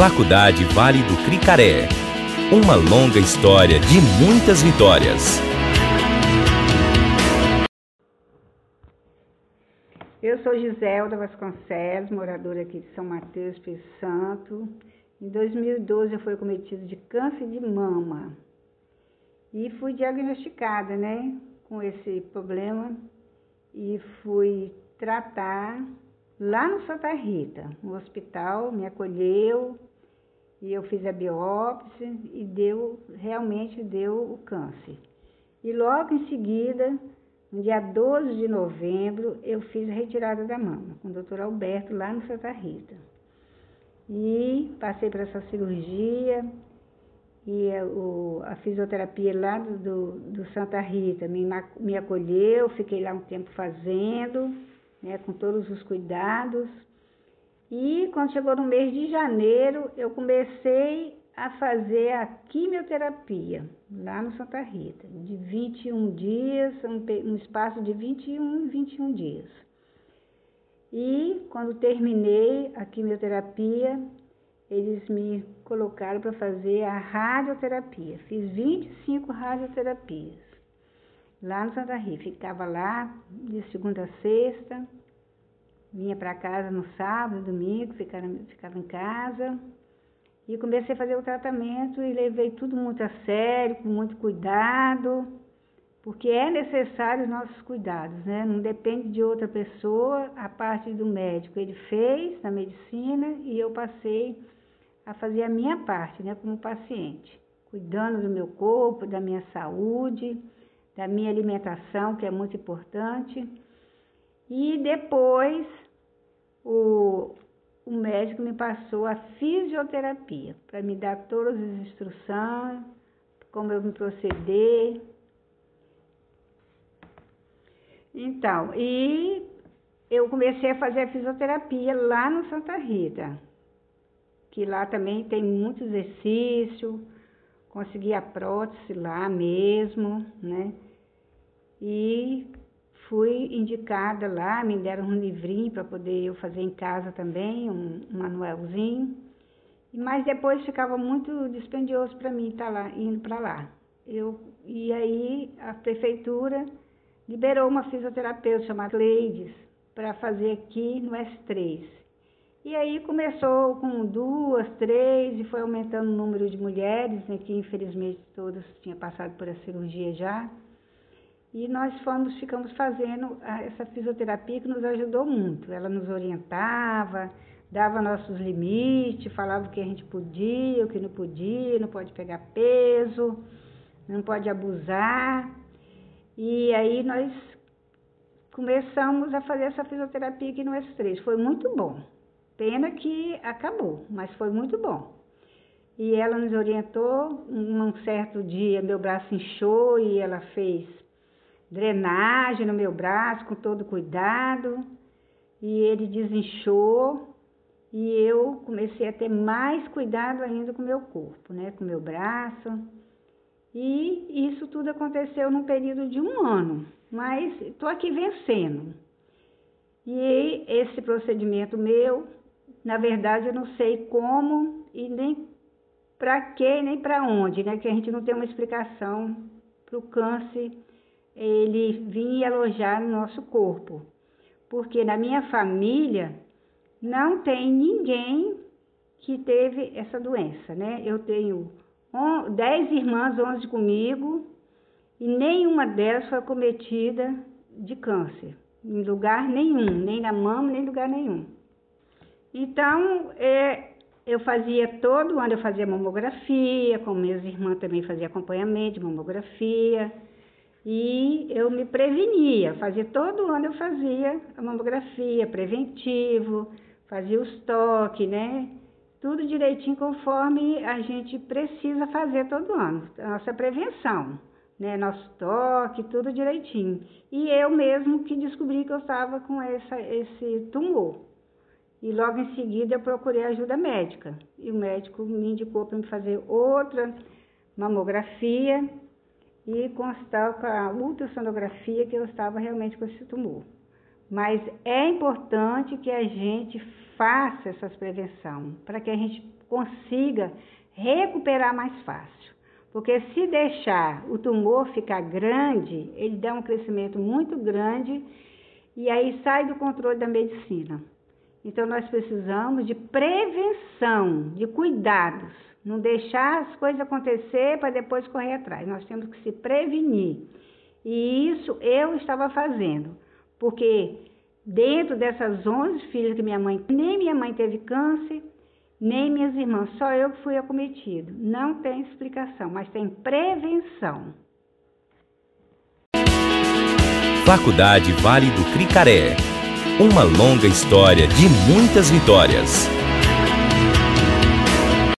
Faculdade Vale do Cricaré. Uma longa história de muitas vitórias. Eu sou Giselda Vasconcelos, moradora aqui de São Mateus, Espírito Santo. Em 2012 eu fui cometido de câncer de mama e fui diagnosticada, né, com esse problema e fui tratar lá no Santa Rita, no hospital, me acolheu e eu fiz a biópsia e deu, realmente deu o câncer. E logo em seguida, no dia 12 de novembro, eu fiz a retirada da mama com o doutor Alberto lá no Santa Rita. E passei por essa cirurgia e a, o, a fisioterapia lá do, do, do Santa Rita me, me acolheu, fiquei lá um tempo fazendo né, com todos os cuidados. E quando chegou no mês de janeiro, eu comecei a fazer a quimioterapia lá no Santa Rita, de 21 dias, um, espaço de 21 e 21 dias. E quando terminei a quimioterapia, eles me colocaram para fazer a radioterapia. Fiz 25 radioterapias lá no Santa Rita. Ficava lá de segunda a sexta, vinha para casa no sábado, domingo, ficava, ficava em casa. E comecei a fazer o tratamento e levei tudo muito a sério, com muito cuidado, porque é necessário os nossos cuidados, né? Não depende de outra pessoa, a parte do médico. Ele fez na medicina e eu passei a fazer a minha parte, né, como paciente, cuidando do meu corpo, da minha saúde da minha alimentação, que é muito importante. E depois o, o médico me passou a fisioterapia, para me dar todas as instruções, como eu me proceder. Então, e eu comecei a fazer a fisioterapia lá no Santa Rita, que lá também tem muito exercício, consegui a prótese lá mesmo, né? E fui indicada lá, me deram um livrinho para poder eu fazer em casa também, um, manuelzinho. Mas depois ficava muito dispendioso para mim estar tá lá, indo para lá. Eu, e aí a prefeitura liberou uma fisioterapeuta chamada Leides para fazer aqui no S3. E aí começou com duas, três, e foi aumentando o número de mulheres, né, que infelizmente todas tinham passado por a cirurgia já. E nós fomos, ficamos fazendo essa fisioterapia que nos ajudou muito. Ela nos orientava, dava nossos limites, falava o que a gente podia, o que não podia, não pode pegar peso, não pode abusar. E aí nós começamos a fazer essa fisioterapia aqui no S3. Foi muito bom. Pena que acabou, mas foi muito bom. E ela nos orientou. Um certo dia, meu braço inchou e ela fez drenagem no meu braço com todo cuidado e ele desinchou e eu comecei a ter mais cuidado ainda com o meu corpo, né, com o meu braço. E isso tudo aconteceu num período de um ano, mas estou aqui vencendo. E esse procedimento meu, na verdade, eu não sei como e nem para quê, nem para onde, né? Que a gente não tem uma explicação para o câncer ele vinha alojar no nosso corpo. Porque na minha família não tem ninguém que teve essa doença, né? Eu tenho dez irmãs, onze comigo, e nenhuma delas foi cometida de câncer, em lugar nenhum, nem na mama, nem em lugar nenhum. Então, é, eu fazia todo ano, eu fazia mamografia, com minhas irmãs também fazia acompanhamento de mamografia, e eu me prevenia, fazia todo ano eu fazia a mamografia, preventivo, fazia os toques, né? Tudo direitinho conforme a gente precisa fazer todo ano, nossa prevenção, né? Nosso toque, tudo direitinho. E eu mesmo que descobri que eu estava com essa, esse tumor. E logo em seguida eu procurei ajuda médica. E o médico me indicou para me fazer outra mamografia e constar com a ultrassonografia que eu estava realmente com esse tumor. Mas é importante que a gente faça essas prevenção para que a gente consiga recuperar mais fácil. Porque se deixar o tumor ficar grande, ele dá um crescimento muito grande e aí sai do controle da medicina. Então nós precisamos de prevenção, de cuidados, não deixar as coisas acontecer para depois correr atrás. Nós temos que se prevenir. E isso eu estava fazendo, porque dentro dessas 11 filhas que minha mãe, nem minha mãe teve câncer, nem minhas irmãs, só eu que fui acometido. Não tem explicação, mas tem prevenção. Faculdade Vale do Cricaré. Uma longa história de muitas vitórias.